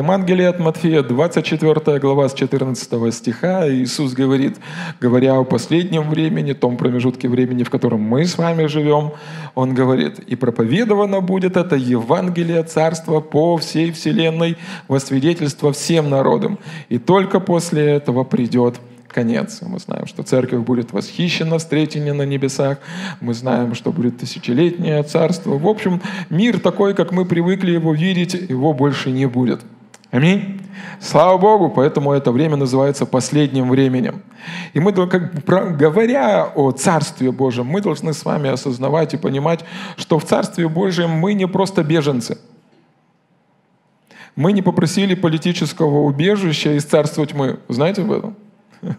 Евангелии от Матфея, 24 глава с 14 стиха, Иисус говорит, говоря о последнем времени, том промежутке времени, в котором мы с вами живем, Он говорит, «И проповедовано будет это Евангелие Царства по всей вселенной во свидетельство всем народам, и только после этого придет конец. Мы знаем, что церковь будет восхищена, встретена на небесах. Мы знаем, что будет тысячелетнее царство. В общем, мир такой, как мы привыкли его видеть, его больше не будет. Аминь. Слава Богу, поэтому это время называется последним временем. И мы, как, говоря о Царстве Божьем, мы должны с вами осознавать и понимать, что в Царстве Божьем мы не просто беженцы. Мы не попросили политического убежища из Царства тьмы. Знаете об этом?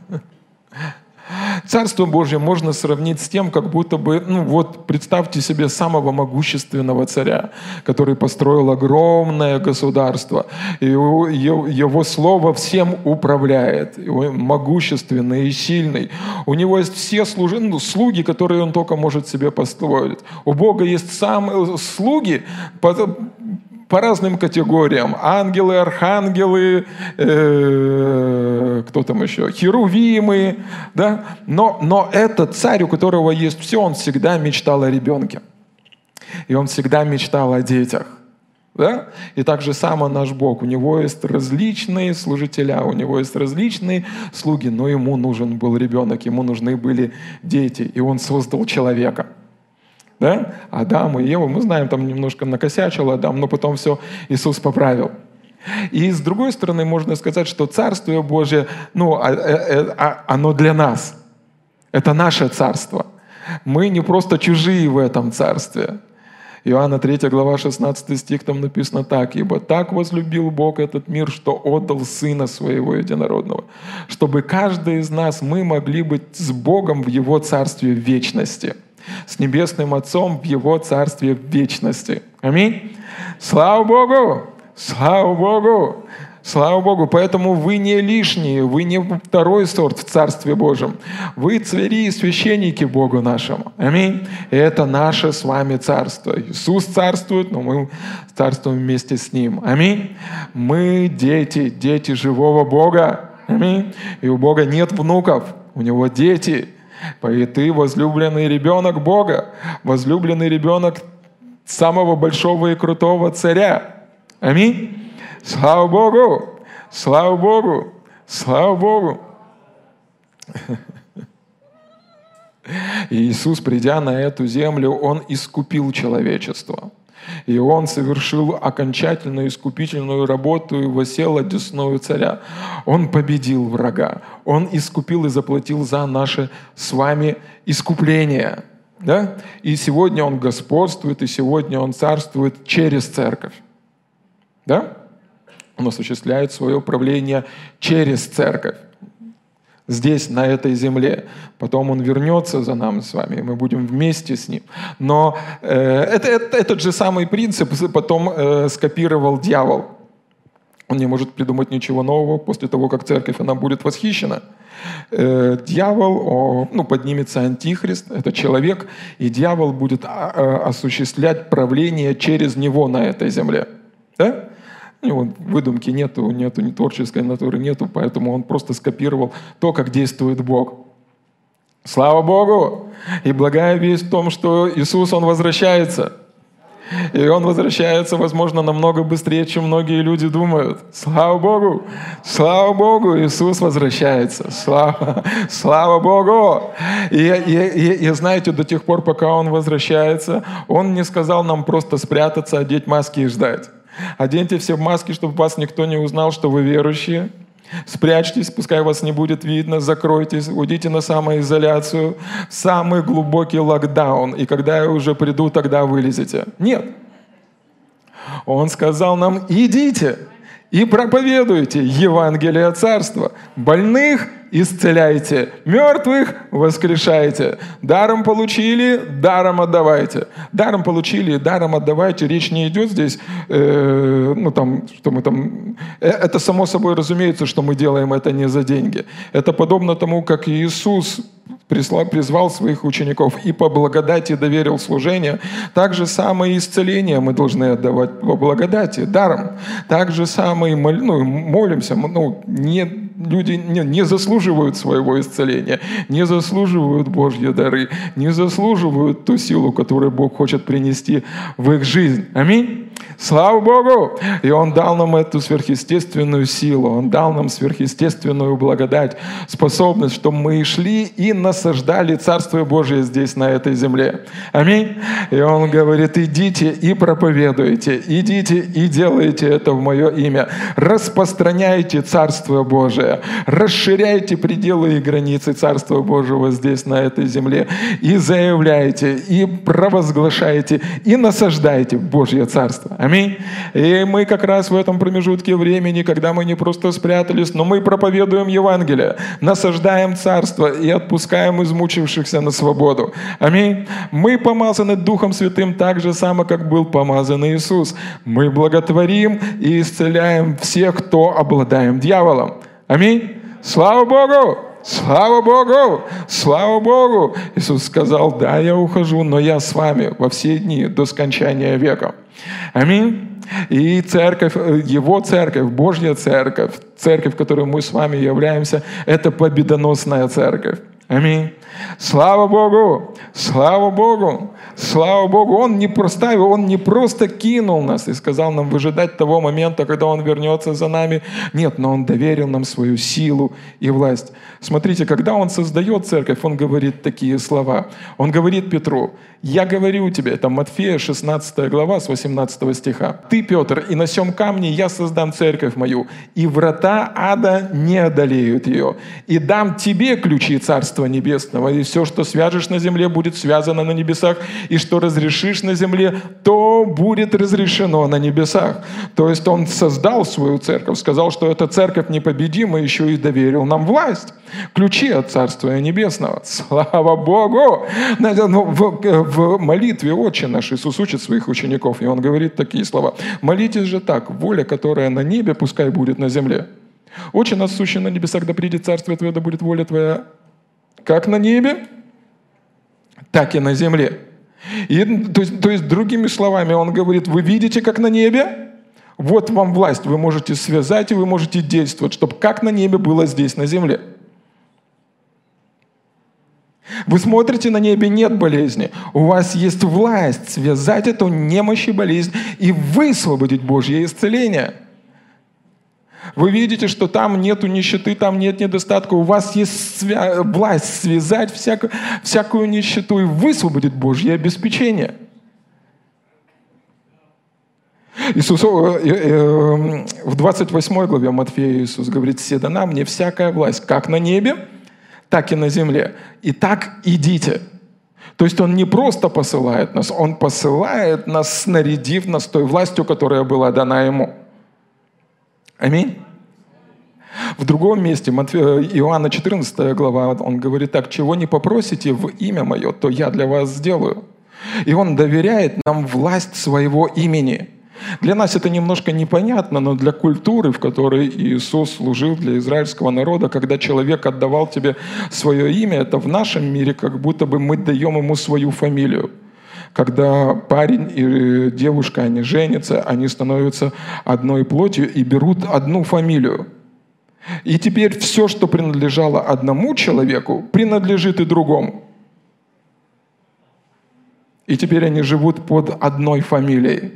Царство Божье можно сравнить с тем, как будто бы, ну вот представьте себе самого могущественного царя, который построил огромное государство, и его, слово всем управляет, он могущественный и сильный. У него есть все служи, ну, слуги, которые он только может себе построить. У Бога есть сам слуги, по разным категориям. Ангелы, архангелы, э, кто там еще, херувимы. Да? Но, но этот царь, у которого есть все, он всегда мечтал о ребенке. И он всегда мечтал о детях. Да? И так же само наш Бог. У него есть различные служителя, у него есть различные слуги, но ему нужен был ребенок, ему нужны были дети, и он создал человека – да? Адам и Ева, мы знаем, там немножко накосячил Адам, но потом все Иисус поправил. И с другой стороны, можно сказать, что Царствие Божие, ну, а, а, а, оно для нас. Это наше Царство. Мы не просто чужие в этом Царстве. Иоанна 3 глава 16 стих там написано так. «Ибо так возлюбил Бог этот мир, что отдал Сына Своего Единородного, чтобы каждый из нас, мы могли быть с Богом в Его Царстве вечности» с Небесным Отцом в Его Царстве вечности. Аминь. Слава Богу! Слава Богу! Слава Богу, поэтому вы не лишние, вы не второй сорт в Царстве Божьем. Вы цари и священники Богу нашему. Аминь. И это наше с вами царство. Иисус царствует, но мы царствуем вместе с Ним. Аминь. Мы дети, дети живого Бога. Аминь. И у Бога нет внуков, у Него дети. И ты возлюбленный ребенок Бога, возлюбленный ребенок самого большого и крутого царя. Аминь. Слава Богу! Слава Богу! Слава Богу! И Иисус, придя на эту землю, Он искупил человечество – и он совершил окончательную искупительную работу и восел одесную царя. Он победил врага. Он искупил и заплатил за наше с вами искупление. Да? И сегодня он господствует, и сегодня он царствует через церковь. Да? Он осуществляет свое правление через церковь здесь, на этой земле. Потом Он вернется за нами с вами, и мы будем вместе с Ним. Но э, это, это, этот же самый принцип потом э, скопировал дьявол. Он не может придумать ничего нового после того, как церковь она будет восхищена. Э, дьявол, о, ну, поднимется антихрист, это человек, и дьявол будет а, а, осуществлять правление через него на этой земле. Да? У него выдумки нету, нету ни творческой натуры нету, поэтому он просто скопировал то, как действует Бог. Слава Богу! И благая весть в том, что Иисус, Он возвращается. И Он возвращается, возможно, намного быстрее, чем многие люди думают. Слава Богу! Слава Богу! Иисус возвращается. Слава, слава Богу! И, и, и, и знаете, до тех пор, пока Он возвращается, Он не сказал нам просто спрятаться, одеть маски и ждать. Оденьте все маски, чтобы вас никто не узнал, что вы верующие. Спрячьтесь, пускай вас не будет видно, закройтесь, уйдите на самоизоляцию, самый глубокий локдаун, и когда я уже приду, тогда вылезете. Нет. Он сказал нам, идите, и проповедуйте Евангелие Царства. Больных исцеляйте, мертвых воскрешайте. Даром получили, даром отдавайте. Даром получили, даром отдавайте. Речь не идет здесь, э, ну там, что мы там... Э, это само собой разумеется, что мы делаем это не за деньги. Это подобно тому, как Иисус прислал, призвал своих учеников и по благодати доверил служение, так же самое исцеление мы должны отдавать по благодати, даром. Так же самое ну, молимся, ну, не, люди не, не заслуживают своего исцеления, не заслуживают Божьи дары, не заслуживают ту силу, которую Бог хочет принести в их жизнь. Аминь. Слава Богу! И Он дал нам эту сверхъестественную силу, Он дал нам сверхъестественную благодать, способность, чтобы мы шли и насаждали Царствие Божие здесь, на этой земле. Аминь. И Он говорит, идите и проповедуйте, идите и делайте это в мое имя. Распространяйте Царствие Божие, расширяйте пределы и границы Царства Божьего здесь, на этой земле, и заявляйте, и провозглашайте, и насаждайте Божье Царство. Аминь. И мы как раз в этом промежутке времени, когда мы не просто спрятались, но мы проповедуем Евангелие, насаждаем Царство и отпускаем измучившихся на свободу. Аминь. Мы помазаны Духом Святым так же само, как был помазан Иисус. Мы благотворим и исцеляем всех, кто обладаем дьяволом. Аминь. Слава Богу! Слава Богу! Слава Богу! Иисус сказал, да, я ухожу, но я с вами во все дни до скончания века. Аминь. И церковь, Его церковь, Божья церковь, церковь, которой мы с вами являемся, это победоносная церковь. Аминь. Слава Богу! Слава Богу! Слава Богу! Он не проставил, Он не просто кинул нас и сказал нам выжидать того момента, когда Он вернется за нами. Нет, но Он доверил нам свою силу и власть. Смотрите, когда Он создает церковь, Он говорит такие слова. Он говорит Петру, «Я говорю тебе», это Матфея 16 глава с 18 стиха, «Ты, Петр, и на сем камне я создам церковь мою, и врата ада не одолеют ее, и дам тебе ключи Царства Небесного, и все, что свяжешь на земле, будет связано на небесах, и что разрешишь на земле, то будет разрешено на небесах. То есть он создал свою церковь, сказал, что эта церковь непобедима, еще и доверил нам власть, ключи от Царства Небесного. Слава Богу! Ну, в молитве Отче наш Иисус учит своих учеников, и он говорит такие слова. «Молитесь же так, воля, которая на небе, пускай будет на земле». «Отче нас сущий на небесах, да придет царствие Твое, да будет воля Твоя как на небе, так и на земле. И, то, есть, то есть, другими словами, он говорит, вы видите, как на небе, вот вам власть, вы можете связать и вы можете действовать, чтобы как на небе было здесь, на земле. Вы смотрите на небе, нет болезни. У вас есть власть связать эту немощь и болезнь и высвободить Божье исцеление – вы видите, что там нету нищеты, там нет недостатка. У вас есть свя- власть связать всякую, всякую нищету и высвободить Божье обеспечение. Иисус, э, э, э, в 28 главе Матфея Иисус говорит, «Все дана мне всякая власть, как на небе, так и на земле. И так идите». То есть Он не просто посылает нас, Он посылает нас, снарядив нас той властью, которая была дана Ему – Аминь. В другом месте, Иоанна 14 глава, он говорит так, «Чего не попросите в имя Мое, то я для вас сделаю». И он доверяет нам власть своего имени. Для нас это немножко непонятно, но для культуры, в которой Иисус служил для израильского народа, когда человек отдавал тебе свое имя, это в нашем мире как будто бы мы даем ему свою фамилию когда парень и девушка, они женятся, они становятся одной плотью и берут одну фамилию. И теперь все, что принадлежало одному человеку, принадлежит и другому. И теперь они живут под одной фамилией.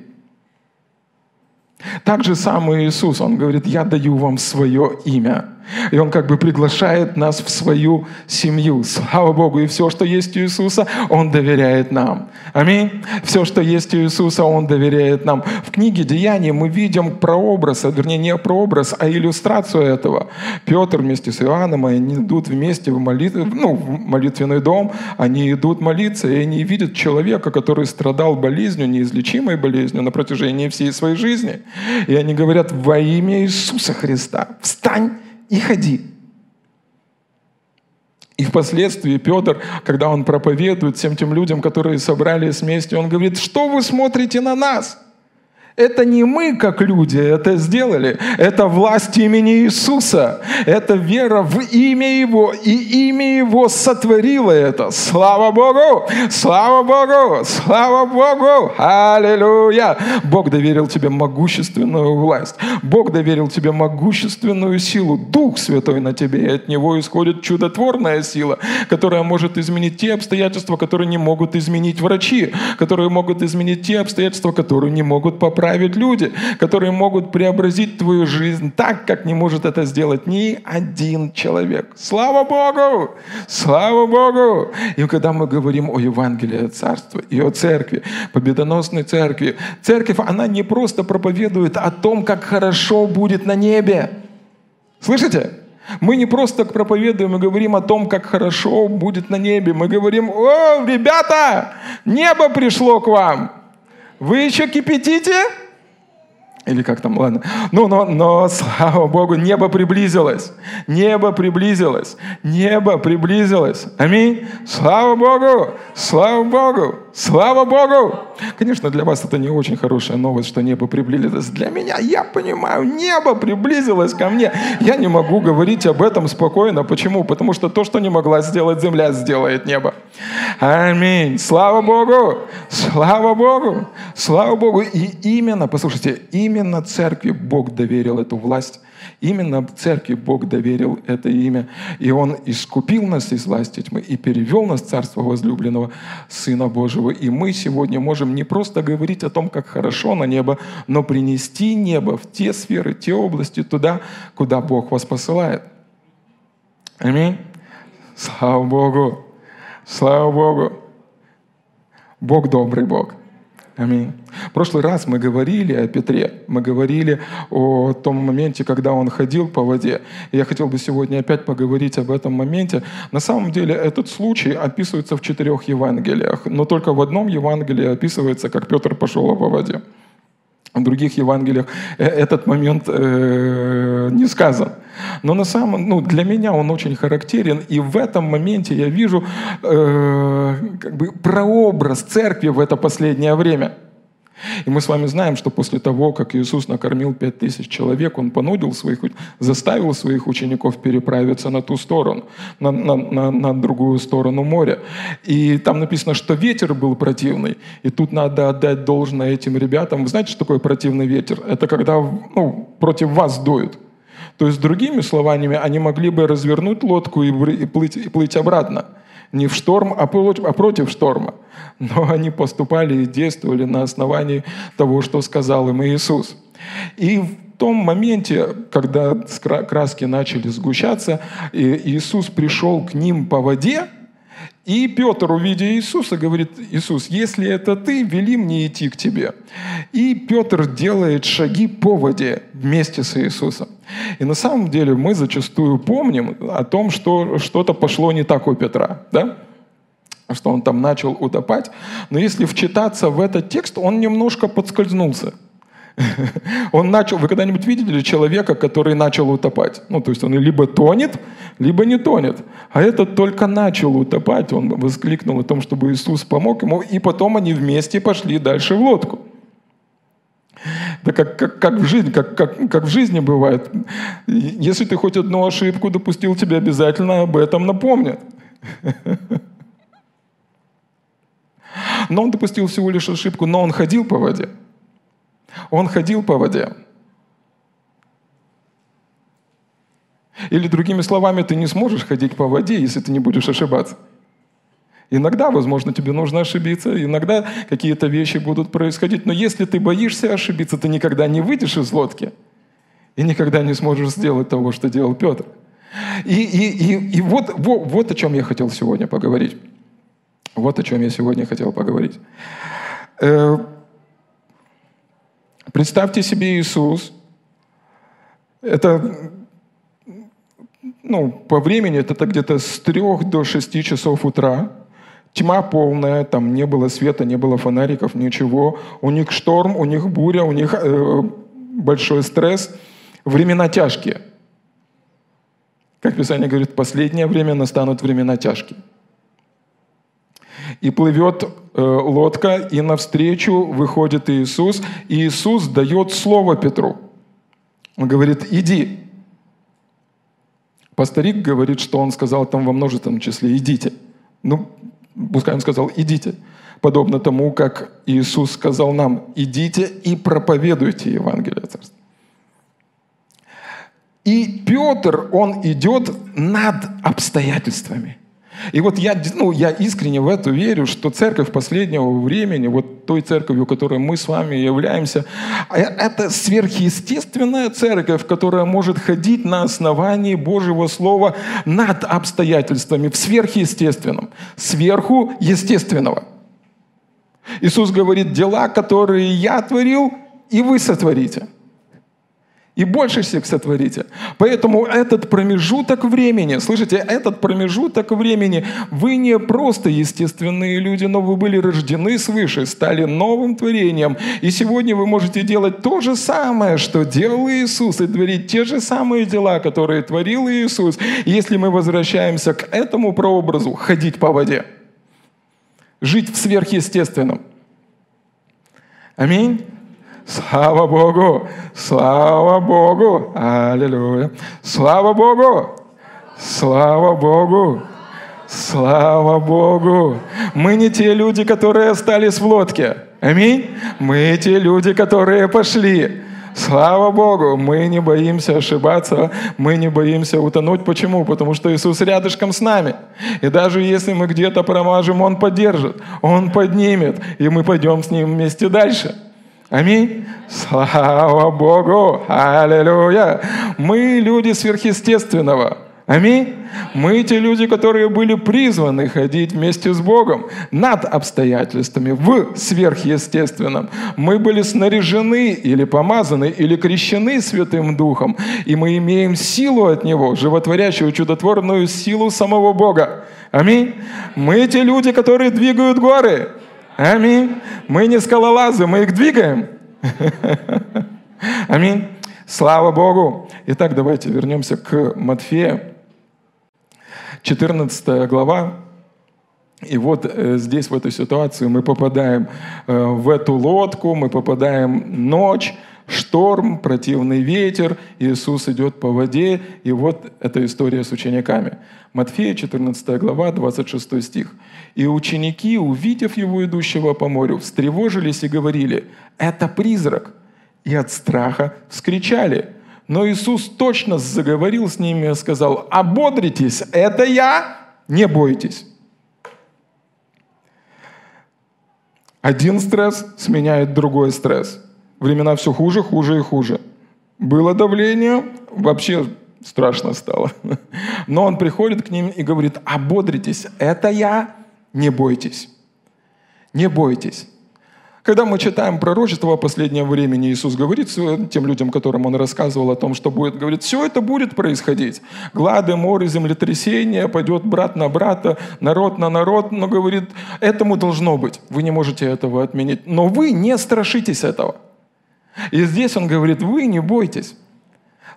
Так же самый Иисус, Он говорит, я даю вам свое имя – и Он как бы приглашает нас в свою семью. Слава Богу. И все, что есть у Иисуса, Он доверяет нам. Аминь. Все, что есть у Иисуса, Он доверяет нам. В книге «Деяния» мы видим прообраз, вернее не прообраз, а иллюстрацию этого. Петр вместе с Иоанном, они идут вместе в, молит... ну, в молитвенный дом, они идут молиться, и они видят человека, который страдал болезнью, неизлечимой болезнью на протяжении всей своей жизни. И они говорят, во имя Иисуса Христа, встань и ходи. И впоследствии Петр, когда он проповедует всем тем людям, которые собрались вместе, он говорит, что вы смотрите на нас? Это не мы, как люди, это сделали. Это власть имени Иисуса. Это вера в имя Его. И имя Его сотворило это. Слава Богу! Слава Богу! Слава Богу! Аллилуйя! Бог доверил тебе могущественную власть. Бог доверил тебе могущественную силу. Дух Святой на тебе. И от Него исходит чудотворная сила, которая может изменить те обстоятельства, которые не могут изменить врачи, которые могут изменить те обстоятельства, которые не могут поправить правят люди, которые могут преобразить твою жизнь так, как не может это сделать ни один человек. Слава Богу! Слава Богу! И когда мы говорим о Евангелии о Царстве и о Церкви, победоносной Церкви, Церковь, она не просто проповедует о том, как хорошо будет на небе. Слышите? Мы не просто проповедуем и говорим о том, как хорошо будет на небе. Мы говорим, о, ребята, небо пришло к вам. Вы еще кипятите? Или как там, ладно. Ну, но, но, слава Богу, небо приблизилось. Небо приблизилось. Небо приблизилось. Аминь. Слава Богу. Слава Богу. Слава Богу! Конечно, для вас это не очень хорошая новость, что небо приблизилось. Для меня, я понимаю, небо приблизилось ко мне. Я не могу говорить об этом спокойно. Почему? Потому что то, что не могла сделать земля, сделает небо. Аминь. Слава Богу! Слава Богу! Слава Богу! И именно, послушайте, именно церкви Бог доверил эту власть Именно церкви Бог доверил это имя. И Он искупил нас из власти тьмы и перевел нас в Царство возлюбленного Сына Божьего. И мы сегодня можем не просто говорить о том, как хорошо на небо, но принести небо в те сферы, те области, туда, куда Бог вас посылает. Аминь. Слава Богу. Слава Богу. Бог добрый Бог. Аминь. В прошлый раз мы говорили о Петре, мы говорили о том моменте, когда он ходил по воде. Я хотел бы сегодня опять поговорить об этом моменте. На самом деле этот случай описывается в четырех Евангелиях, но только в одном Евангелии описывается, как Петр пошел по воде. В других Евангелиях э, этот момент э, не сказан. Но на самом, ну, для меня он очень характерен, и в этом моменте я вижу э, как бы прообраз церкви в это последнее время – и мы с вами знаем, что после того, как Иисус накормил пять тысяч человек, Он понудил своих, заставил своих учеников переправиться на ту сторону, на, на, на, на другую сторону моря. И там написано, что ветер был противный. И тут надо отдать должное этим ребятам. Вы знаете, что такое противный ветер? Это когда ну, против вас дуют. То есть, другими словами, они могли бы развернуть лодку и плыть, и плыть обратно не в шторм, а против шторма. Но они поступали и действовали на основании того, что сказал им Иисус. И в том моменте, когда краски начали сгущаться, Иисус пришел к ним по воде, и Петр, увидя Иисуса, говорит, Иисус, если это ты, вели мне идти к тебе. И Петр делает шаги по воде вместе с Иисусом. И на самом деле мы зачастую помним о том, что что-то пошло не так у Петра. Да? что он там начал утопать. Но если вчитаться в этот текст, он немножко подскользнулся – Он начал, вы когда-нибудь видели человека, который начал утопать? Ну, то есть он либо тонет, либо не тонет. А этот только начал утопать, он воскликнул о том, чтобы Иисус помог ему, и потом они вместе пошли дальше в лодку. Да как, как, как, в жизни, как, как, как в жизни бывает. Если ты хоть одну ошибку допустил, тебе обязательно об этом напомнят. Но он допустил всего лишь ошибку, но он ходил по воде. Он ходил по воде. Или другими словами, ты не сможешь ходить по воде, если ты не будешь ошибаться. Иногда, возможно, тебе нужно ошибиться, иногда какие-то вещи будут происходить, но если ты боишься ошибиться, ты никогда не выйдешь из лодки и никогда не сможешь сделать того, что делал Петр. И, и, и, и вот, вот, вот о чем я хотел сегодня поговорить. Вот о чем я сегодня хотел поговорить. Э, Представьте себе Иисус. Это, ну, по времени это где-то с трех до шести часов утра. Тьма полная, там не было света, не было фонариков, ничего. У них шторм, у них буря, у них э, большой стресс. Времена тяжкие. Как Писание говорит, в последнее время настанут времена тяжкие. И плывет э, лодка, и навстречу выходит Иисус, и Иисус дает слово Петру. Он говорит, иди. Пасторик говорит, что он сказал там во множественном числе, идите. Ну, пускай он сказал, идите. Подобно тому, как Иисус сказал нам, идите и проповедуйте Евангелие Царства. И Петр, он идет над обстоятельствами – и вот я, ну, я искренне в это верю, что церковь последнего времени, вот той церковью, которой мы с вами являемся, а это сверхъестественная церковь, которая может ходить на основании Божьего Слова над обстоятельствами, в сверхъестественном, сверху естественного. Иисус говорит, дела, которые я творил, и вы сотворите – и больше всех сотворите. Поэтому этот промежуток времени, слышите, этот промежуток времени, вы не просто естественные люди, но вы были рождены свыше, стали новым творением. И сегодня вы можете делать то же самое, что делал Иисус, и творить те же самые дела, которые творил Иисус, если мы возвращаемся к этому прообразу, ходить по воде, жить в сверхъестественном. Аминь. Слава Богу! Слава Богу! Аллилуйя! Слава Богу! Слава Богу! Слава Богу! Мы не те люди, которые остались в лодке. Аминь. Мы те люди, которые пошли. Слава Богу, мы не боимся ошибаться, мы не боимся утонуть. Почему? Потому что Иисус рядышком с нами. И даже если мы где-то промажем, Он поддержит, Он поднимет, и мы пойдем с Ним вместе дальше. Аминь. Слава Богу. Аллилуйя. Мы люди сверхъестественного. Аминь. Мы те люди, которые были призваны ходить вместе с Богом над обстоятельствами, в сверхъестественном. Мы были снаряжены или помазаны, или крещены Святым Духом, и мы имеем силу от Него, животворящую, чудотворную силу самого Бога. Аминь. Мы те люди, которые двигают горы. Аминь. Мы не скалолазы, мы их двигаем. Аминь. Слава Богу. Итак, давайте вернемся к Матфея, 14 глава. И вот э, здесь, в этой ситуации, мы попадаем э, в эту лодку, мы попадаем ночь, шторм, противный ветер, Иисус идет по воде, и вот эта история с учениками. Матфея, 14 глава, 26 стих. «И ученики, увидев его идущего по морю, встревожились и говорили, это призрак, и от страха вскричали. Но Иисус точно заговорил с ними и сказал, ободритесь, это я, не бойтесь. Один стресс сменяет другой стресс. Времена все хуже, хуже и хуже. Было давление, вообще страшно стало. Но он приходит к ним и говорит, ободритесь, это я, не бойтесь. Не бойтесь. Когда мы читаем пророчество о последнем времени, Иисус говорит тем людям, которым Он рассказывал о том, что будет, говорит, все это будет происходить. Глады, моры, землетрясения, пойдет брат на брата, народ на народ, но говорит, этому должно быть. Вы не можете этого отменить. Но вы не страшитесь этого. И здесь он говорит, вы не бойтесь.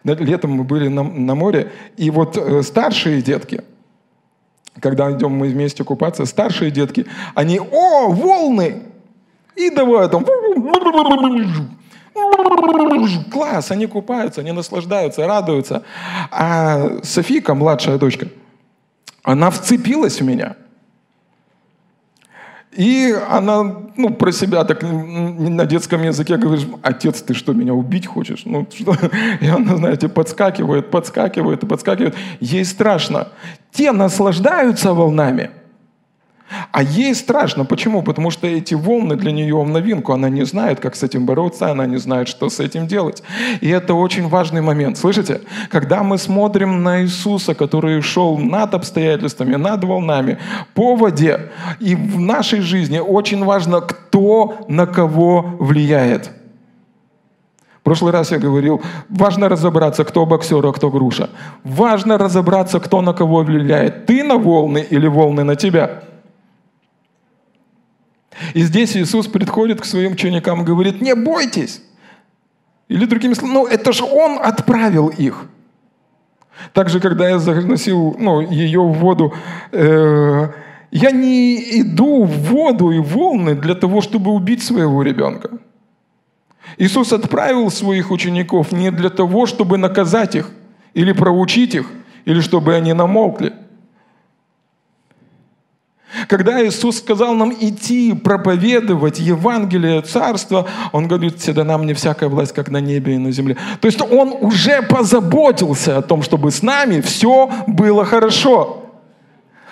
Летом мы были на, на море, и вот э, старшие детки, когда идем мы вместе купаться, старшие детки, они, о, волны! И давай там, класс, они купаются, они наслаждаются, радуются. А Софийка, младшая дочка, она вцепилась в меня – и она, ну, про себя так на детском языке говорит, отец, ты что, меня убить хочешь? Ну, что? И она, знаете, подскакивает, подскакивает и подскакивает. Ей страшно. Те наслаждаются волнами – а ей страшно. Почему? Потому что эти волны для нее в новинку. Она не знает, как с этим бороться, она не знает, что с этим делать. И это очень важный момент. Слышите? Когда мы смотрим на Иисуса, который шел над обстоятельствами, над волнами, по воде, и в нашей жизни очень важно, кто на кого влияет. В прошлый раз я говорил, важно разобраться, кто боксер, а кто груша. Важно разобраться, кто на кого влияет. Ты на волны или волны на тебя. И здесь Иисус приходит к своим ученикам и говорит, не бойтесь. Или другими словами, ну это же Он отправил их. Также, когда я заносил ну, ее в воду, э, Я не иду в воду и волны для того, чтобы убить своего ребенка. Иисус отправил своих учеников не для того, чтобы наказать их или проучить их, или чтобы они намолкли. Когда Иисус сказал нам идти проповедовать Евангелие Царства, Он говорит, всегда нам не всякая власть, как на небе и на земле. То есть Он уже позаботился о том, чтобы с нами все было хорошо.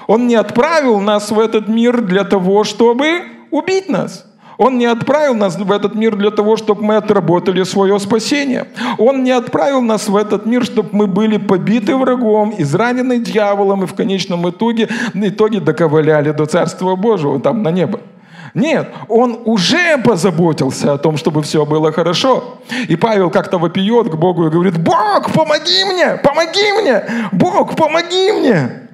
Он не отправил нас в этот мир для того, чтобы убить нас. Он не отправил нас в этот мир для того, чтобы мы отработали свое спасение. Он не отправил нас в этот мир, чтобы мы были побиты врагом, изранены дьяволом и в конечном итоге, итоге доковыляли до Царства Божьего, там на небо. Нет, он уже позаботился о том, чтобы все было хорошо. И Павел как-то вопиет к Богу и говорит, Бог, помоги мне, помоги мне, Бог, помоги мне.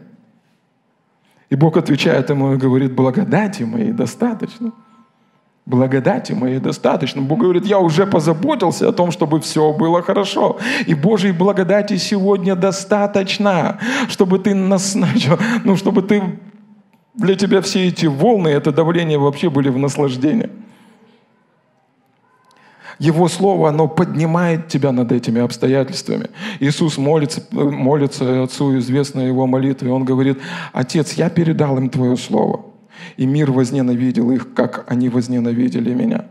И Бог отвечает ему и говорит, благодати моей достаточно. Благодати моей достаточно. Бог говорит, я уже позаботился о том, чтобы все было хорошо. И Божьей благодати сегодня достаточно, чтобы ты нас начал, ну, чтобы ты, для тебя все эти волны, это давление вообще были в наслаждении. Его Слово, оно поднимает тебя над этими обстоятельствами. Иисус молится, молится Отцу, известной Его молитве. Он говорит, Отец, я передал им Твое Слово. И мир возненавидел их, как они возненавидели меня.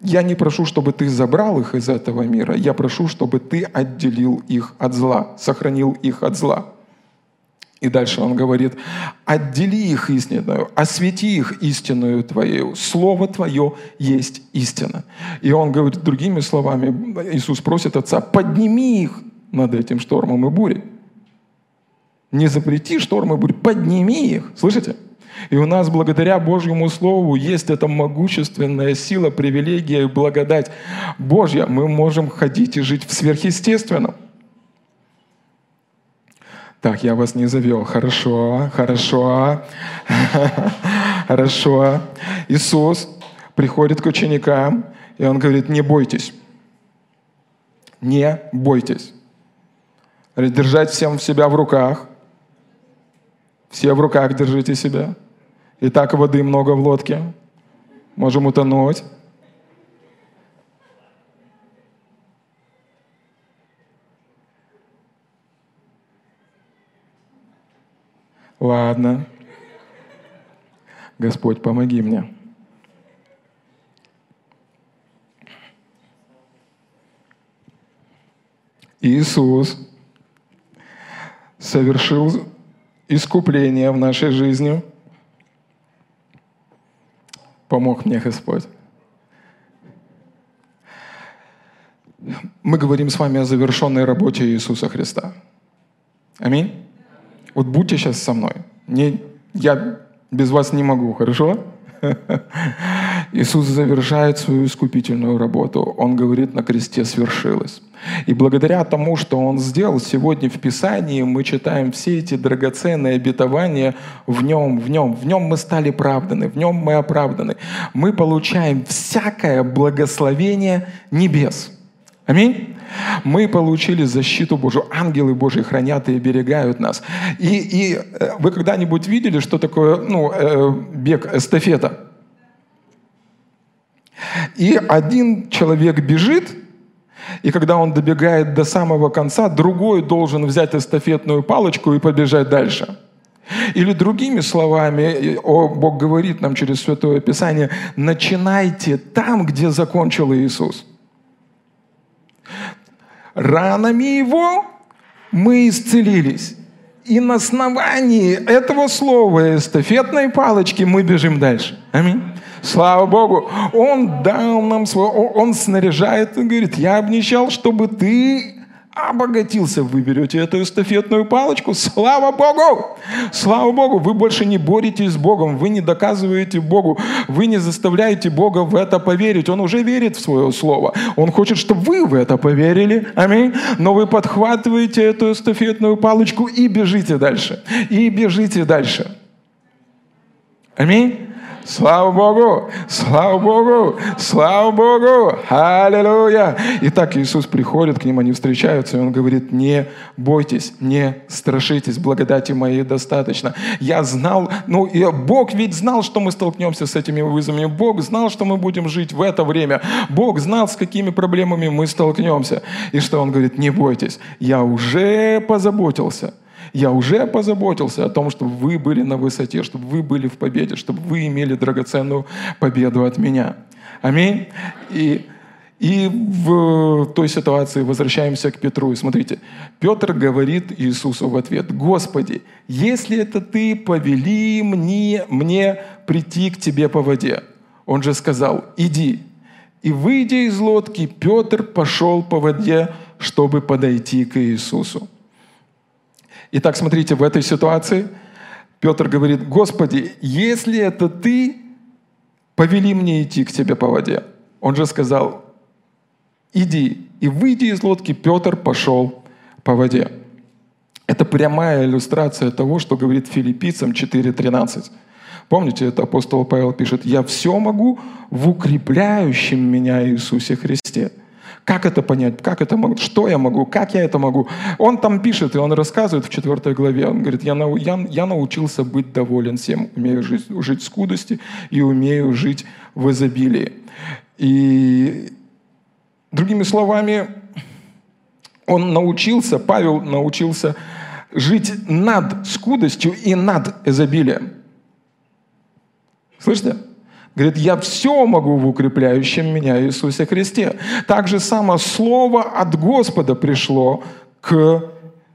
Я не прошу, чтобы ты забрал их из этого мира. Я прошу, чтобы ты отделил их от зла, сохранил их от зла. И дальше он говорит, отдели их истинную, освети их истинную Твою. Слово Твое есть истина. И он говорит другими словами, Иисус просит Отца, подними их над этим штормом и бурей. Не запрети штормы и бури, подними их. Слышите? И у нас благодаря Божьему Слову есть эта могущественная сила, привилегия и благодать Божья. Мы можем ходить и жить в сверхъестественном. Так, я вас не завел. Хорошо, хорошо, хорошо. Иисус приходит к ученикам, и Он говорит, не бойтесь. Не бойтесь. Держать всем себя в руках. Все в руках держите себя. И так воды много в лодке. Можем утонуть. Ладно. Господь, помоги мне. Иисус совершил искупление в нашей жизни. Помог мне Господь. Мы говорим с вами о завершенной работе Иисуса Христа. Аминь. Вот будьте сейчас со мной. Не, я без вас не могу, хорошо? Иисус завершает свою искупительную работу. Он говорит, на кресте свершилось. И благодаря тому, что Он сделал сегодня в Писании, мы читаем все эти драгоценные обетования в Нем, в Нем. В Нем мы стали оправданы, в Нем мы оправданы. Мы получаем всякое благословение небес. Аминь мы получили защиту Божию. Ангелы Божьи хранят и оберегают нас. И, и э, вы когда-нибудь видели, что такое ну, э, бег эстафета? И один человек бежит, и когда он добегает до самого конца, другой должен взять эстафетную палочку и побежать дальше. Или другими словами, о, Бог говорит нам через Святое Писание, начинайте там, где закончил Иисус ранами Его мы исцелились. И на основании этого слова, эстафетной палочки, мы бежим дальше. Аминь. Слава Богу. Он дал нам свой, он снаряжает и говорит, я обнищал, чтобы ты обогатился, вы берете эту эстафетную палочку. Слава Богу! Слава Богу! Вы больше не боретесь с Богом, вы не доказываете Богу, вы не заставляете Бога в это поверить. Он уже верит в свое слово. Он хочет, чтобы вы в это поверили. Аминь. Но вы подхватываете эту эстафетную палочку и бежите дальше. И бежите дальше. Аминь. Слава Богу! Слава Богу! Слава Богу! Аллилуйя! Итак, Иисус приходит к ним, они встречаются, и Он говорит, не бойтесь, не страшитесь, благодати моей достаточно. Я знал, ну, и Бог ведь знал, что мы столкнемся с этими вызовами. Бог знал, что мы будем жить в это время. Бог знал, с какими проблемами мы столкнемся. И что Он говорит, не бойтесь, я уже позаботился – я уже позаботился о том, чтобы вы были на высоте, чтобы вы были в победе, чтобы вы имели драгоценную победу от меня. Аминь. И, и в той ситуации возвращаемся к Петру. И смотрите, Петр говорит Иисусу в ответ, «Господи, если это Ты, повели мне, мне прийти к Тебе по воде». Он же сказал, «Иди». И выйдя из лодки, Петр пошел по воде, чтобы подойти к Иисусу. Итак, смотрите, в этой ситуации Петр говорит, Господи, если это Ты, повели мне идти к Тебе по воде. Он же сказал, иди. И выйди из лодки, Петр пошел по воде. Это прямая иллюстрация того, что говорит филиппийцам 4.13. Помните, это апостол Павел пишет, «Я все могу в укрепляющем меня Иисусе Христе». Как это понять? Как это могу? Что я могу? Как я это могу? Он там пишет, и он рассказывает в четвертой главе. Он говорит, я, нау, я, я научился быть доволен всем. Умею жить, жить в скудости и умею жить в изобилии. И другими словами, он научился, Павел научился жить над скудостью и над изобилием. Слышите? Говорит, я все могу в укрепляющем меня Иисусе Христе. Так же само слово от Господа пришло к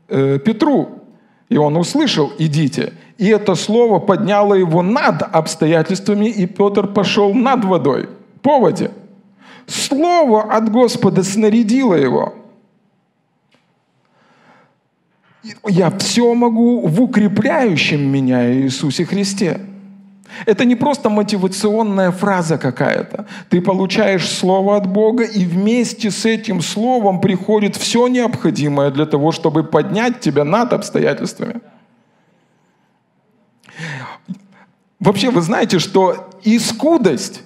э, Петру. И он услышал, идите. И это слово подняло его над обстоятельствами, и Петр пошел над водой, по воде. Слово от Господа снарядило его. Я все могу в укрепляющем меня Иисусе Христе. Это не просто мотивационная фраза какая-то. Ты получаешь слово от Бога, и вместе с этим словом приходит все необходимое для того, чтобы поднять тебя над обстоятельствами. Вообще, вы знаете, что и скудость,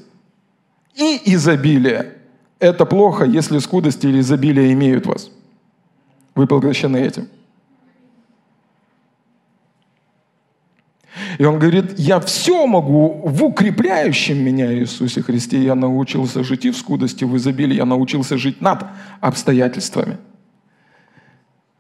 и изобилие – это плохо, если скудость или изобилие имеют вас. Вы поглощены этим. И он говорит, я все могу в укрепляющем меня Иисусе Христе. Я научился жить и в скудости, в изобилии. Я научился жить над обстоятельствами.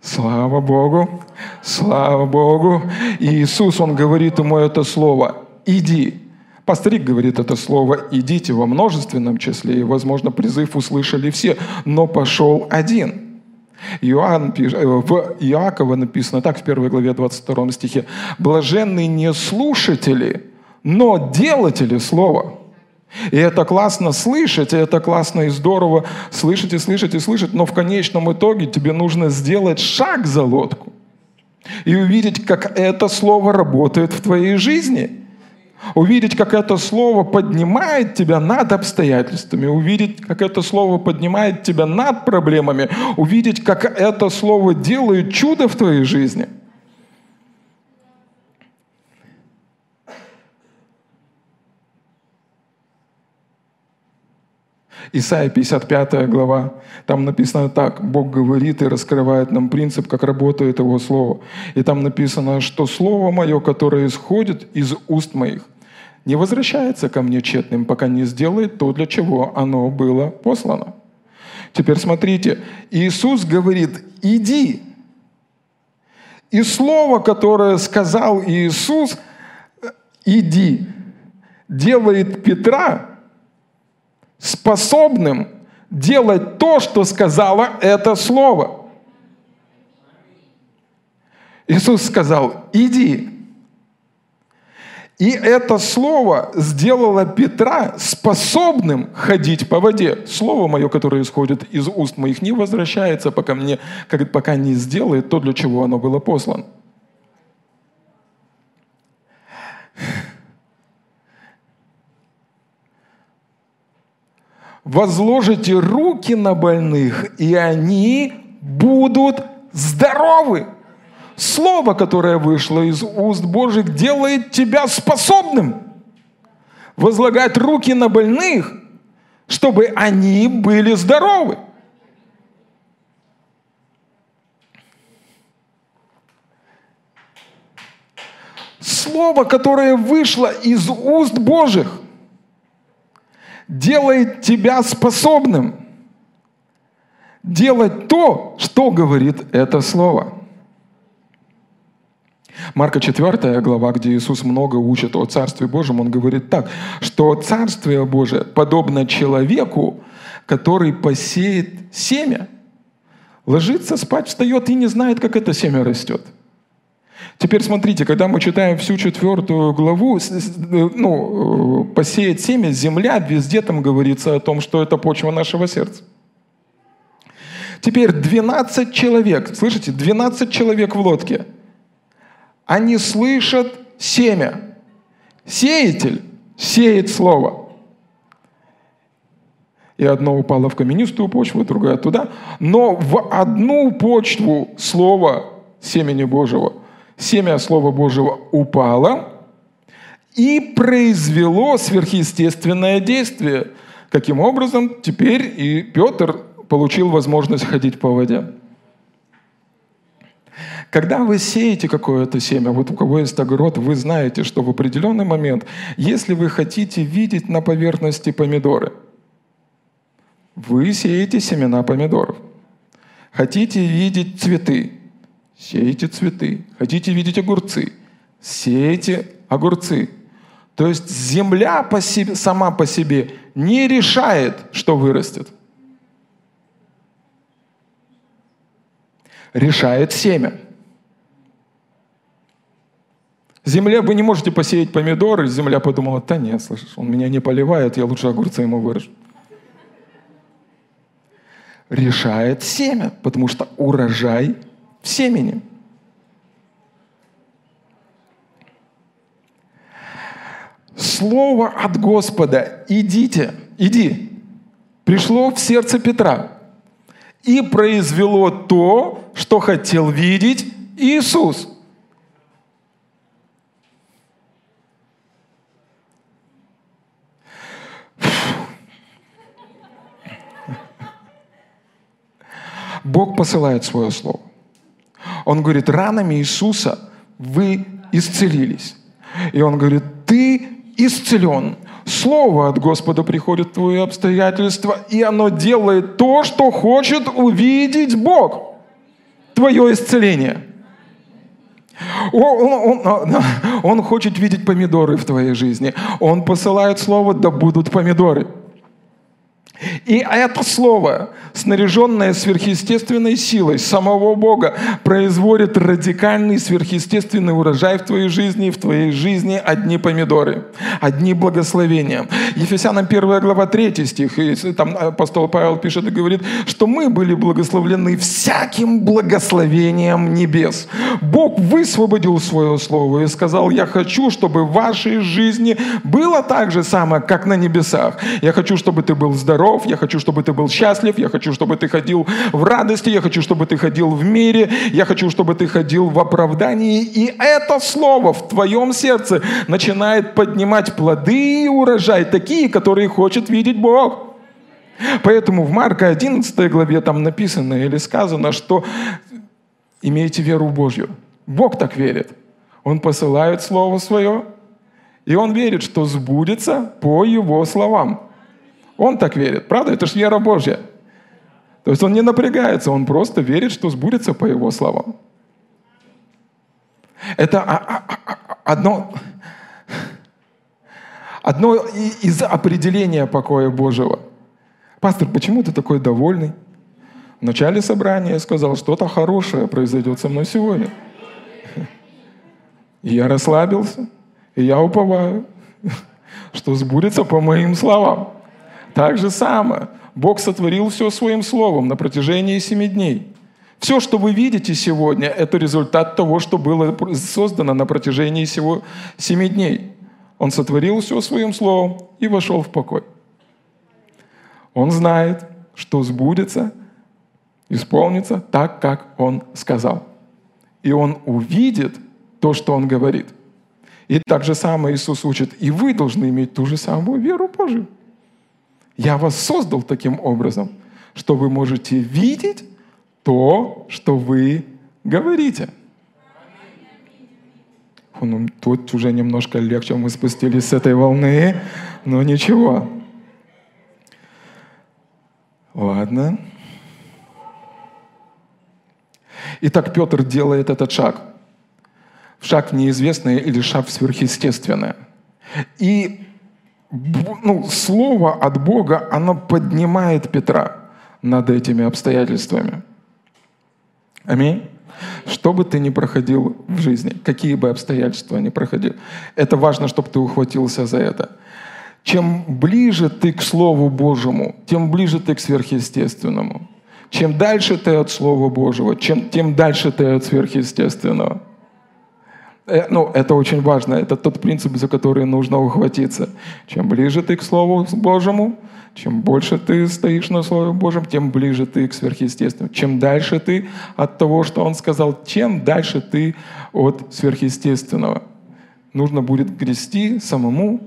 Слава Богу, слава Богу. И Иисус, Он говорит ему это слово, иди. Пасторик говорит это слово «идите» во множественном числе, и, возможно, призыв услышали все, но пошел один – Иоанн, э, в Иакова написано так в первой главе 22 стихе. «Блаженные не слушатели, но делатели слова». И это классно слышать, и это классно и здорово слышать и слышать и слышать, но в конечном итоге тебе нужно сделать шаг за лодку и увидеть, как это слово работает в твоей жизни – увидеть, как это слово поднимает тебя над обстоятельствами, увидеть, как это слово поднимает тебя над проблемами, увидеть, как это слово делает чудо в твоей жизни. Исайя 55 глава, там написано так, Бог говорит и раскрывает нам принцип, как работает Его Слово. И там написано, что Слово Мое, которое исходит из уст моих – не возвращается ко мне тщетным, пока не сделает то, для чего оно было послано. Теперь смотрите, Иисус говорит, иди. И слово, которое сказал Иисус, иди, делает Петра способным делать то, что сказала это слово. Иисус сказал, иди. И это слово сделало Петра способным ходить по воде. Слово мое, которое исходит из уст моих, не возвращается, пока, мне, пока не сделает то, для чего оно было послано. Возложите руки на больных, и они будут здоровы. Слово, которое вышло из уст Божьих, делает тебя способным. возлагать руки на больных, чтобы они были здоровы. Слово, которое вышло из уст Божьих, делает тебя способным делать то, что говорит это слово. Марка 4 глава, где Иисус много учит о Царстве Божьем, он говорит так, что Царствие Божие подобно человеку, который посеет семя, ложится спать, встает и не знает, как это семя растет. Теперь смотрите, когда мы читаем всю четвертую главу, ну, посеять семя, земля, везде там говорится о том, что это почва нашего сердца. Теперь 12 человек, слышите, 12 человек в лодке – они слышат семя. Сеятель сеет слово. И одно упало в каменистую почву, другое туда. Но в одну почву слова семени Божьего, семя Слова Божьего упало и произвело сверхъестественное действие. Каким образом? Теперь и Петр получил возможность ходить по воде. Когда вы сеете какое-то семя, вот у кого есть огород, вы знаете, что в определенный момент, если вы хотите видеть на поверхности помидоры, вы сеете семена помидоров. Хотите видеть цветы, сеете цветы. Хотите видеть огурцы, сеете огурцы. То есть земля по себе, сама по себе не решает, что вырастет. Решает семя. Земля, вы не можете посеять помидоры. Земля подумала, да нет, слышишь, он меня не поливает, я лучше огурцы ему вырежу. Решает семя, потому что урожай в семени. Слово от Господа «идите», «иди» пришло в сердце Петра и произвело то, что хотел видеть Иисус – Бог посылает свое слово. Он говорит, ранами Иисуса вы исцелились. И он говорит, ты исцелен. Слово от Господа приходит в твои обстоятельства, и оно делает то, что хочет увидеть Бог. Твое исцеление. Он, он, он хочет видеть помидоры в твоей жизни. Он посылает слово, да будут помидоры. И это слово, снаряженное сверхъестественной силой самого Бога, производит радикальный сверхъестественный урожай в твоей жизни, в твоей жизни одни помидоры, одни благословения. Ефесянам 1 глава 3 стих, и там апостол Павел пишет и говорит, что мы были благословлены всяким благословением небес. Бог высвободил свое слово и сказал, я хочу, чтобы в вашей жизни было так же самое, как на небесах. Я хочу, чтобы ты был здоров, я хочу, чтобы ты был счастлив, я хочу, чтобы ты ходил в радости, я хочу, чтобы ты ходил в мире, я хочу, чтобы ты ходил в оправдании. И это слово в твоем сердце начинает поднимать плоды и урожай, такие, которые хочет видеть Бог. Поэтому в Марка 11 главе там написано или сказано, что имейте веру Божью. Бог так верит. Он посылает Слово Свое, и Он верит, что сбудется по Его словам. Он так верит. Правда? Это же вера Божья. То есть он не напрягается, он просто верит, что сбудется по его словам. Это одно, одно из определения покоя Божьего. Пастор, почему ты такой довольный? В начале собрания я сказал, что-то хорошее произойдет со мной сегодня. И я расслабился, и я уповаю, что сбудется по моим словам. Так же самое. Бог сотворил все своим словом на протяжении семи дней. Все, что вы видите сегодня, это результат того, что было создано на протяжении всего семи дней. Он сотворил все своим словом и вошел в покой. Он знает, что сбудется, исполнится так, как он сказал. И он увидит то, что он говорит. И так же самое Иисус учит, и вы должны иметь ту же самую веру Божию. Я вас создал таким образом, что вы можете видеть то, что вы говорите. Ну, тут уже немножко легче мы спустились с этой волны, но ничего. Ладно. Итак, Петр делает этот шаг. Шаг в неизвестное или шаг в сверхъестественное. И ну, слово от Бога, оно поднимает Петра над этими обстоятельствами. Аминь. Что бы ты ни проходил в жизни, какие бы обстоятельства ни проходил, это важно, чтобы ты ухватился за это. Чем ближе ты к Слову Божьему, тем ближе ты к сверхъестественному. Чем дальше ты от Слова Божьего, чем, тем дальше ты от сверхъестественного. Э, ну, это очень важно. Это тот принцип, за который нужно ухватиться. Чем ближе ты к Слову Божьему, чем больше ты стоишь на Слове Божьем, тем ближе ты к сверхъестественному. Чем дальше ты от того, что Он сказал, тем дальше ты от сверхъестественного. Нужно будет грести самому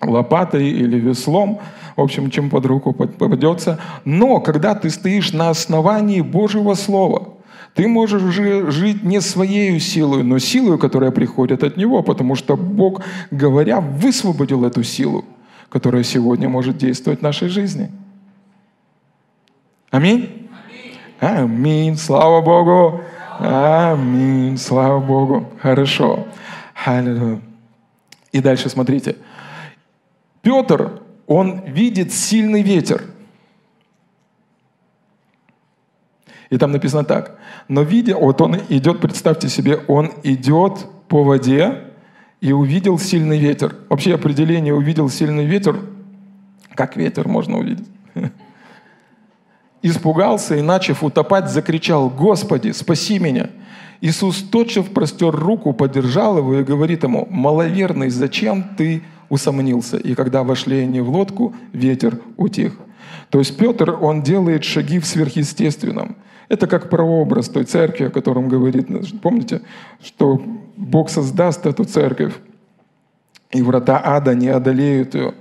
лопатой или веслом, в общем, чем под руку попадется. Но когда ты стоишь на основании Божьего Слова, ты можешь жить не своей силой, но силой, которая приходит от Него, потому что Бог, говоря, высвободил эту силу, которая сегодня может действовать в нашей жизни. Аминь? Аминь. Аминь. Слава Богу. Аминь. Слава Богу. Хорошо. И дальше смотрите. Петр, он видит сильный ветер. И там написано так. Но видя, вот он идет, представьте себе, он идет по воде и увидел сильный ветер. Вообще определение увидел сильный ветер, как ветер можно увидеть? Испугался и, начав утопать, закричал, «Господи, спаси меня!» Иисус тотчас простер руку, поддержал его и говорит ему, «Маловерный, зачем ты усомнился, и когда вошли они в лодку, ветер утих. То есть Петр, он делает шаги в сверхъестественном. Это как прообраз той церкви, о котором говорит. Помните, что Бог создаст эту церковь, и врата ада не одолеют ее.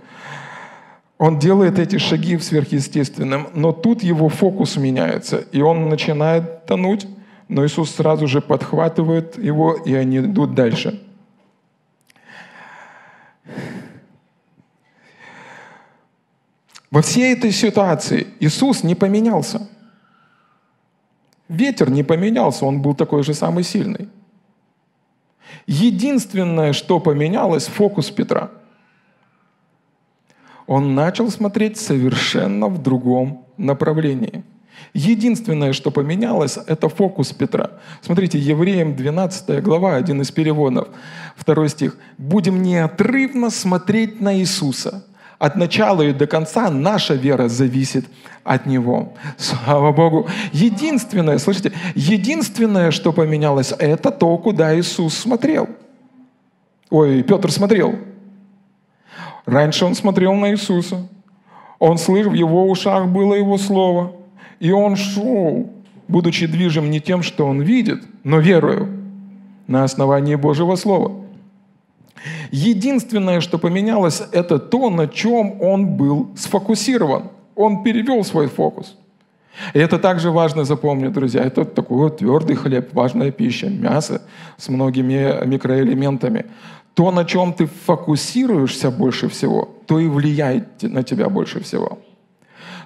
Он делает эти шаги в сверхъестественном, но тут его фокус меняется, и он начинает тонуть, но Иисус сразу же подхватывает его, и они идут дальше. Во всей этой ситуации Иисус не поменялся. Ветер не поменялся, он был такой же самый сильный. Единственное, что поменялось, фокус Петра. Он начал смотреть совершенно в другом направлении. Единственное, что поменялось, это фокус Петра. Смотрите, Евреям 12 глава, один из переводов, второй стих. «Будем неотрывно смотреть на Иисуса, от начала и до конца наша вера зависит от Него. Слава Богу. Единственное, слышите, единственное, что поменялось, это то, куда Иисус смотрел. Ой, Петр смотрел. Раньше он смотрел на Иисуса. Он слышал, в его ушах было Его Слово. И он шел, будучи движим не тем, что он видит, но верою на основании Божьего Слова. Единственное, что поменялось, это то, на чем он был сфокусирован. Он перевел свой фокус. И это также важно запомнить, друзья. Это такой вот твердый хлеб, важная пища, мясо с многими микроэлементами. То, на чем ты фокусируешься больше всего, то и влияет на тебя больше всего.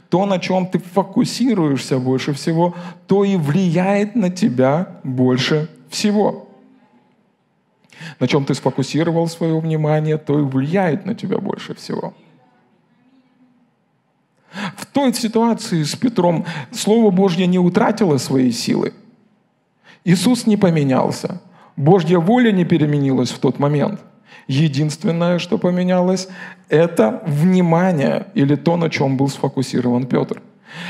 То, на чем ты фокусируешься больше всего, то и влияет на тебя больше всего на чем ты сфокусировал свое внимание, то и влияет на тебя больше всего. В той ситуации с Петром Слово Божье не утратило своей силы. Иисус не поменялся. Божья воля не переменилась в тот момент. Единственное, что поменялось, это внимание или то, на чем был сфокусирован Петр.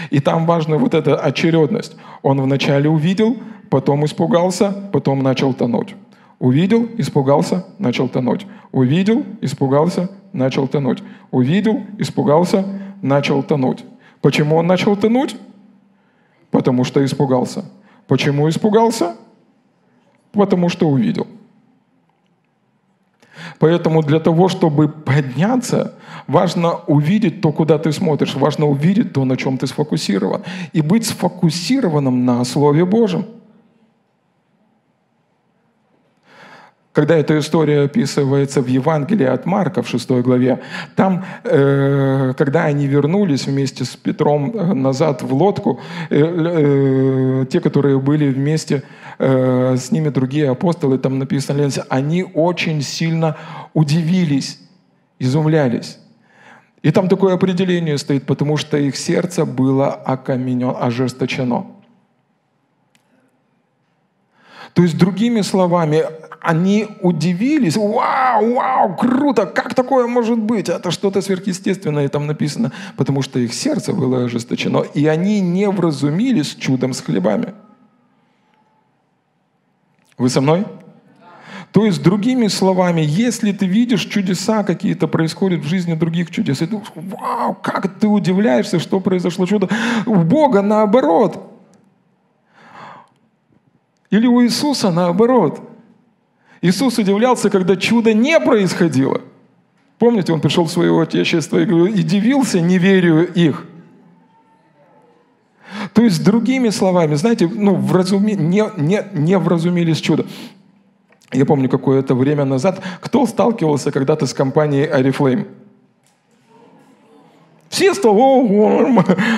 И там важна вот эта очередность. Он вначале увидел, потом испугался, потом начал тонуть. Увидел, испугался, начал тонуть. Увидел, испугался, начал тонуть. Увидел, испугался, начал тонуть. Почему он начал тонуть? Потому что испугался. Почему испугался? Потому что увидел. Поэтому для того, чтобы подняться, важно увидеть то, куда ты смотришь, важно увидеть то, на чем ты сфокусирован, и быть сфокусированным на Слове Божьем. Когда эта история описывается в Евангелии от Марка в 6 главе, там, э, когда они вернулись вместе с Петром э, назад в лодку, э, те, которые были вместе с ними, другие апостолы, там написано, они очень сильно удивились, изумлялись. И там такое определение стоит, потому что их сердце было окаменено, ожесточено. То есть, другими словами, они удивились, вау, вау, круто, как такое может быть? Это что-то сверхъестественное там написано, потому что их сердце было ожесточено, и они не вразумились чудом с хлебами. Вы со мной? То есть, другими словами, если ты видишь чудеса какие-то происходят в жизни других чудес, и думаешь, вау, как ты удивляешься, что произошло чудо. У Бога наоборот. Или у Иисуса наоборот. Иисус удивлялся, когда чудо не происходило. Помните, он пришел в свое отечество и дивился неверию их. То есть, другими словами, знаете, ну, вразуми, не, не, не вразумились чудо. Я помню какое-то время назад, кто сталкивался когда-то с компанией Oriflame? Все стало,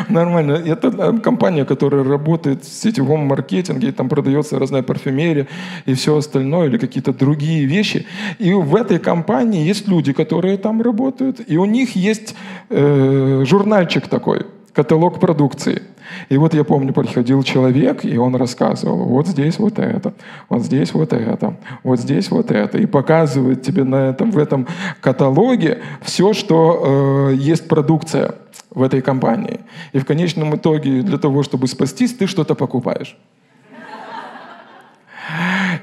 нормально. Это компания, которая работает в сетевом маркетинге, и там продается разная парфюмерия и все остальное, или какие-то другие вещи. И в этой компании есть люди, которые там работают, и у них есть э, журнальчик такой, каталог продукции – и вот я помню, приходил человек, и он рассказывал, вот здесь вот это, вот здесь вот это, вот здесь вот это. И показывает тебе на этом, в этом каталоге все, что э, есть продукция в этой компании. И в конечном итоге для того, чтобы спастись, ты что-то покупаешь.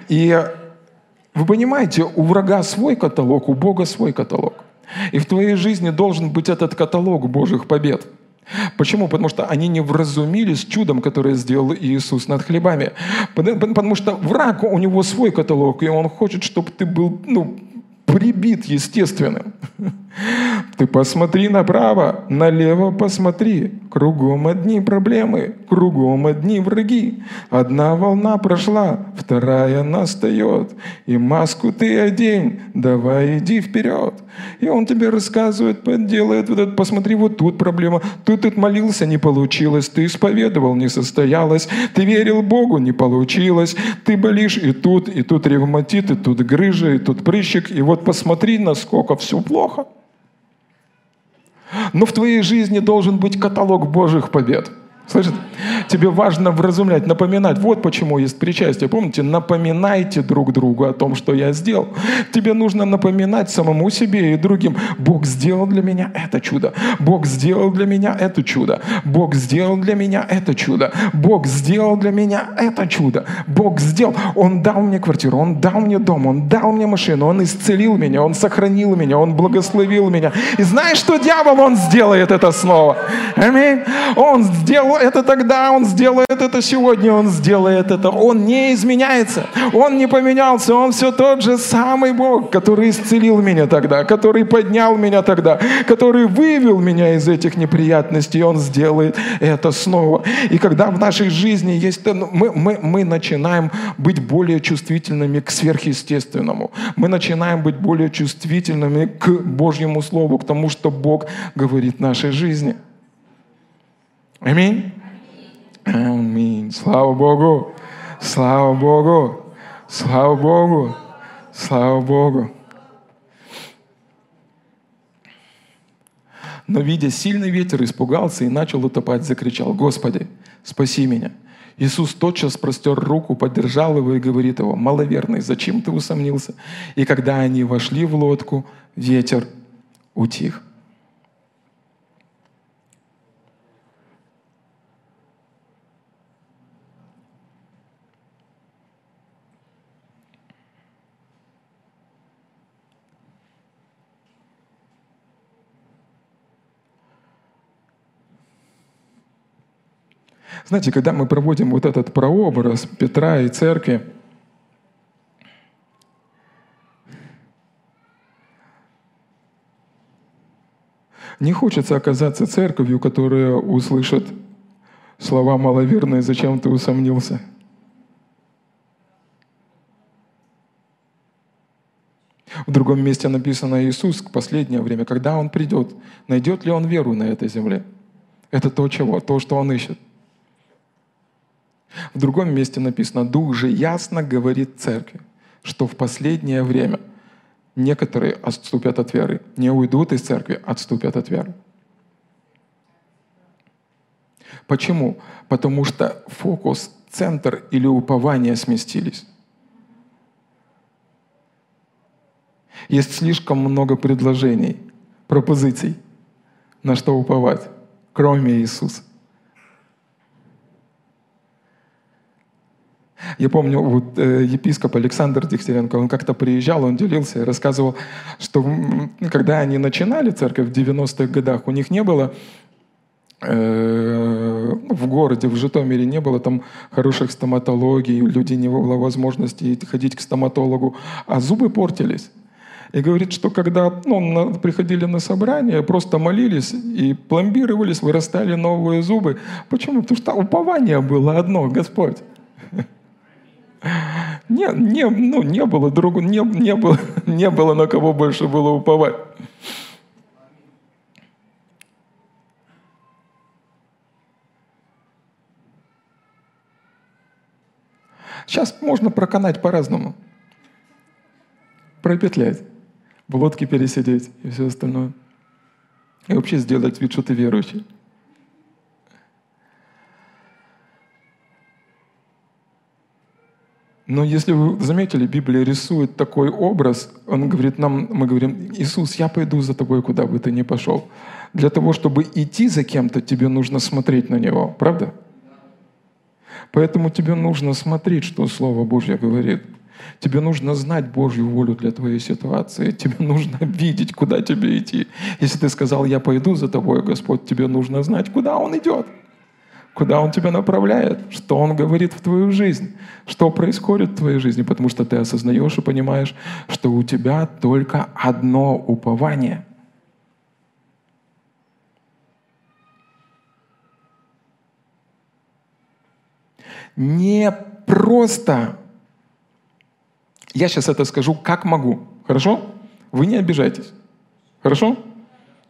И вы понимаете, у врага свой каталог, у Бога свой каталог. И в твоей жизни должен быть этот каталог Божьих побед – Почему? Потому что они не вразумились чудом, которое сделал Иисус над хлебами. Потому что враг, у него свой каталог, и он хочет, чтобы ты был ну, прибит естественным. Ты посмотри направо, налево посмотри. Кругом одни проблемы, кругом одни враги. Одна волна прошла, вторая настает. И маску ты одень, давай иди вперед. И он тебе рассказывает, делает вот это, посмотри, вот тут проблема. Тут ты молился, не получилось. Ты исповедовал, не состоялось. Ты верил Богу, не получилось. Ты болишь и тут, и тут ревматит, и тут грыжа, и тут прыщик. И вот посмотри, насколько все плохо. Но в твоей жизни должен быть каталог Божьих побед – Слышите? Тебе важно вразумлять, напоминать. Вот почему есть причастие. Помните, напоминайте друг другу о том, что я сделал. Тебе нужно напоминать самому себе и другим. Бог сделал для меня это чудо. Бог сделал для меня это чудо. Бог сделал для меня это чудо. Бог сделал для меня это чудо. Бог сделал. Он дал мне квартиру, Он дал мне дом, Он дал мне машину, Он исцелил меня, Он сохранил меня, Он благословил меня. И знаешь, что дьявол, он сделает это снова. Аминь. Он сделал это тогда, Он сделает это сегодня, Он сделает это. Он не изменяется, Он не поменялся, Он все тот же самый Бог, который исцелил меня тогда, который поднял меня тогда, который вывел меня из этих неприятностей, Он сделает это снова. И когда в нашей жизни есть... Ну, мы, мы, мы начинаем быть более чувствительными к сверхъестественному. Мы начинаем быть более чувствительными к Божьему Слову, к тому, что Бог говорит в нашей жизни – Аминь? Аминь. Слава Богу. Слава Богу. Слава Богу. Слава Богу. Но, видя сильный ветер, испугался и начал утопать, закричал, «Господи, спаси меня!» Иисус тотчас простер руку, поддержал его и говорит его, «Маловерный, зачем ты усомнился?» И когда они вошли в лодку, ветер утих. Знаете, когда мы проводим вот этот прообраз Петра и церкви, не хочется оказаться церковью, которая услышит слова маловерные, зачем ты усомнился. В другом месте написано Иисус в последнее время, когда Он придет, найдет ли Он веру на этой земле? Это то, чего, то, что Он ищет. В другом месте написано, Дух же ясно говорит церкви, что в последнее время некоторые отступят от веры, не уйдут из церкви, отступят от веры. Почему? Потому что фокус, центр или упование сместились. Есть слишком много предложений, пропозиций, на что уповать, кроме Иисуса. Я помню, вот э, епископ Александр Дегтяренко, он как-то приезжал, он делился и рассказывал, что когда они начинали церковь в 90-х годах, у них не было э, в городе, в Житомире не было там хороших стоматологий, у людей не было возможности ходить к стоматологу, а зубы портились. И говорит, что когда ну, приходили на собрание, просто молились и пломбировались, вырастали новые зубы. Почему? Потому что упование было одно, Господь. Не, не, ну, не было другу, не, не, было, не было на кого больше было уповать. Сейчас можно проканать по-разному. Пропетлять в лодке пересидеть и все остальное. И вообще сделать вид, что ты верующий. Но если вы заметили, Библия рисует такой образ, он говорит нам, мы говорим, Иисус, я пойду за тобой, куда бы ты ни пошел. Для того, чтобы идти за кем-то, тебе нужно смотреть на него, правда? Поэтому тебе нужно смотреть, что Слово Божье говорит. Тебе нужно знать Божью волю для твоей ситуации. Тебе нужно видеть, куда тебе идти. Если ты сказал, я пойду за тобой, Господь, тебе нужно знать, куда Он идет. Куда Он тебя направляет, что Он говорит в твою жизнь, что происходит в твоей жизни, потому что ты осознаешь и понимаешь, что у тебя только одно упование. Не просто я сейчас это скажу, как могу. Хорошо? Вы не обижайтесь. Хорошо?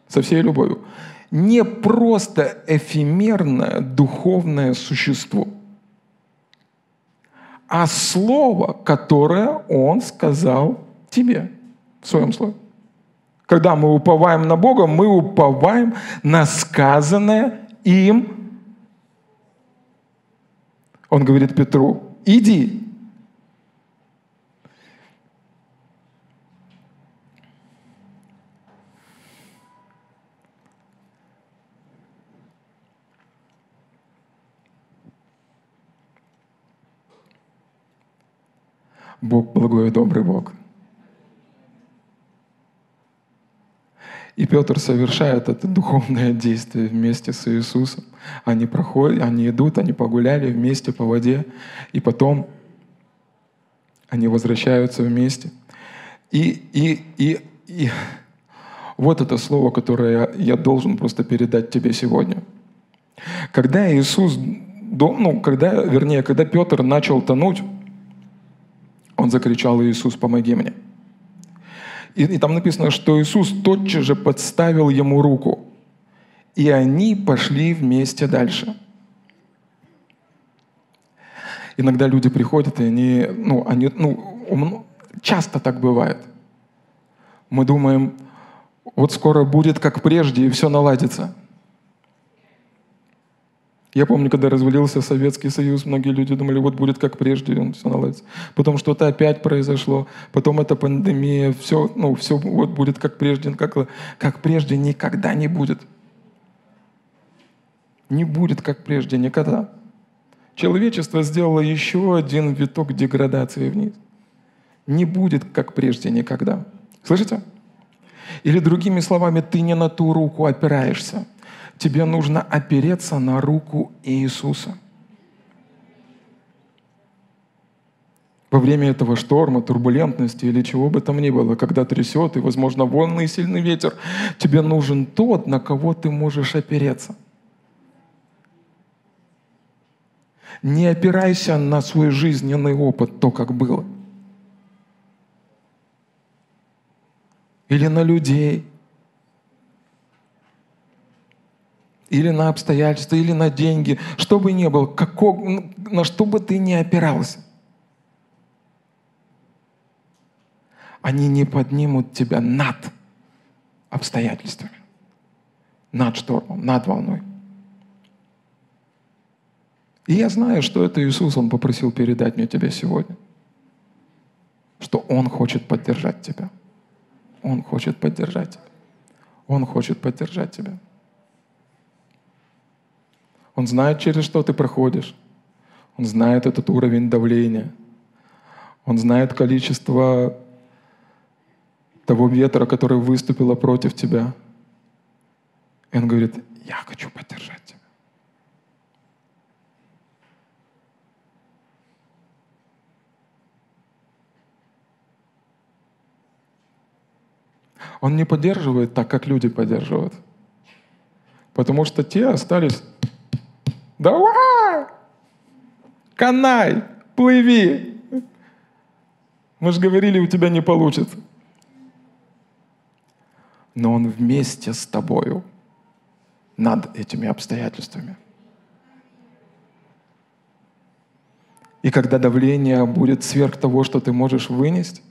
Со всей любовью. Не просто эфемерное духовное существо, а слово, которое Он сказал тебе в своем слове. Когда мы уповаем на Бога, мы уповаем на сказанное им. Он говорит Петру, иди, Бог благой и добрый Бог. И Петр совершает это духовное действие вместе с Иисусом. Они проходят, они идут, они погуляли вместе по воде, и потом они возвращаются вместе. И, и, и, и вот это слово, которое я должен просто передать тебе сегодня. Когда Иисус, ну, когда, вернее, когда Петр начал тонуть, он закричал, Иисус, помоги мне. И, и там написано, что Иисус тотчас же подставил ему руку. И они пошли вместе дальше. Иногда люди приходят, и они, ну, они, ну, часто так бывает. Мы думаем, вот скоро будет как прежде, и все наладится – я помню, когда развалился Советский Союз, многие люди думали, вот будет как прежде, он все наладится. Потом что-то опять произошло, потом эта пандемия, все, ну, все вот будет как прежде, как, как прежде никогда не будет. Не будет как прежде никогда. Человечество сделало еще один виток деградации вниз. Не будет как прежде никогда. Слышите? Или другими словами, ты не на ту руку опираешься – тебе нужно опереться на руку Иисуса. во время этого шторма, турбулентности или чего бы там ни было, когда трясет и, возможно, волны и сильный ветер, тебе нужен тот, на кого ты можешь опереться. Не опирайся на свой жизненный опыт, то, как было. Или на людей. Или на обстоятельства, или на деньги. Что бы ни было, каков, на что бы ты ни опирался. Они не поднимут тебя над обстоятельствами, над штормом, над волной. И я знаю, что это Иисус, Он попросил передать мне тебе сегодня. Что Он хочет поддержать тебя. Он хочет поддержать тебя. Он хочет поддержать тебя. Он знает, через что ты проходишь. Он знает этот уровень давления. Он знает количество того ветра, который выступило против тебя. И он говорит, я хочу поддержать тебя. Он не поддерживает так, как люди поддерживают. Потому что те остались, давай, канай, плыви. Мы же говорили, у тебя не получится. Но Он вместе с тобою над этими обстоятельствами. И когда давление будет сверх того, что ты можешь вынести,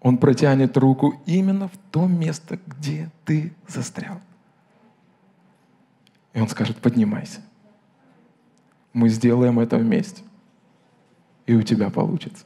он протянет руку именно в то место, где ты застрял. И он скажет, поднимайся. Мы сделаем это вместе. И у тебя получится.